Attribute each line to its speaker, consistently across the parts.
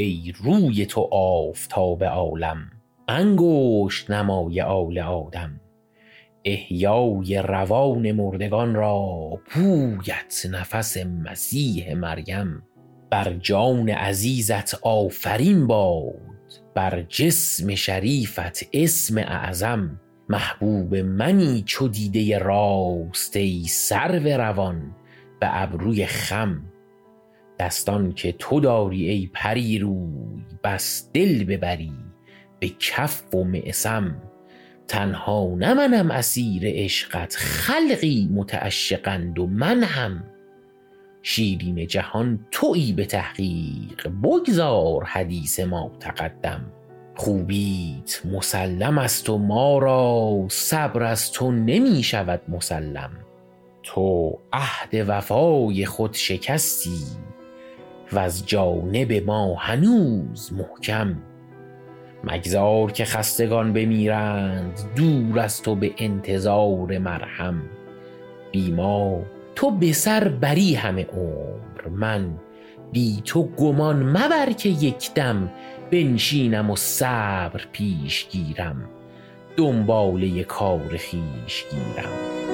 Speaker 1: ای روی تو آفتاب عالم انگشت نمای آل آدم. احیای روان مردگان را بویت نفس مسیح مریم. بر جان عزیزت آفرین باد بر جسم شریفت اسم اعظم. محبوب منی چو دیده راست ای سرو روان به ابروی خم دستان که تو داری ای پری روی بس دل ببری به کف و معصم. تنها نه منم اسیر عشقت خلقی متعشقند و من هم. شیرین جهان تویی به تحقیق بگذار حدیث ما تقدم. خوبیت مسلم است و ما را صبر از تو نمی شود مسلم. تو عهد وفای خود شکستی و از جانب ما هنوز محکم. مگذار که خستگان بمیرند دور از تو به انتظار مرهم. بی ما تو به سر بری همه عمر. من بی تو گمان مبر که یک دم بنشینم و صبر پیش گیرم. دنباله کار خویش گیرم.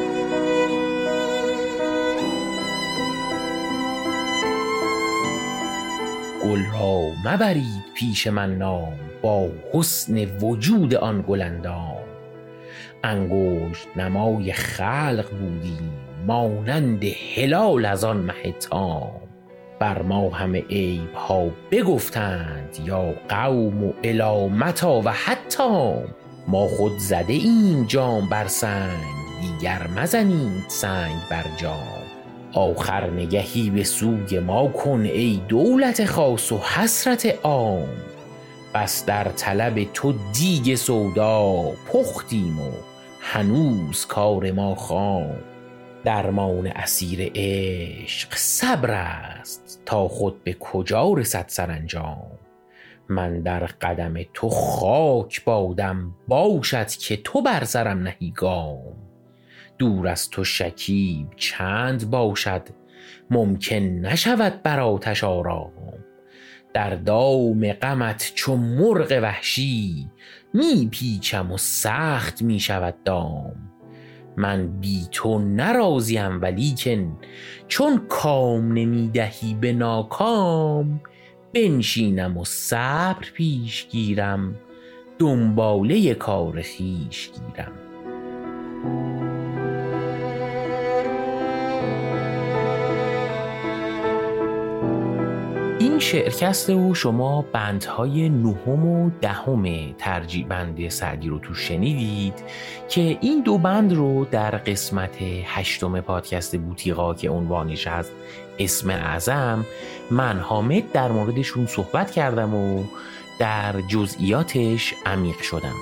Speaker 1: گل را مبرید پیش من نام با حسن وجود آن گل اندام انگشت نمای خلق بودیم مانند هلال از آن مه تام. بر ما همه عیب ها بگفتند یا قوم و الی متی و حتی ما خود زده ایم جام بر سنگ دیگر مزنید سنگ بر جام. آخر نگهی به سوی ما کن ای دولت خاص و حسرت عام. بس در طلب تو دیگ سودا پختیم و هنوز کار ما خام. درمان اسیر عشق صبر است تا خود به کجا رسد سرانجام. من در قدم تو خاک بادم باشد که تو بر سرم نهی گام. دور از تو شکیب چند باشد ممکن نشود بر آتش آرام. در دام غمت چو مرغ وحشی می پیچم و سخت می شود دام. من بی تو نه راضیم ولیکن چون کام نمی دهی به ناکام بنشینم و صبر پیش گیرم دنباله کار خویش گیرم. شعرکست او شما بندهای نهم و دهم ترجیع بند سعدی رو تو شنیدید که این دو بند رو در قسمت هشتم پادکست بوتیقا که عنوانش از اسم اعظم من حامد در موردشون صحبت کردم و در جزئیاتش عمیق شدم.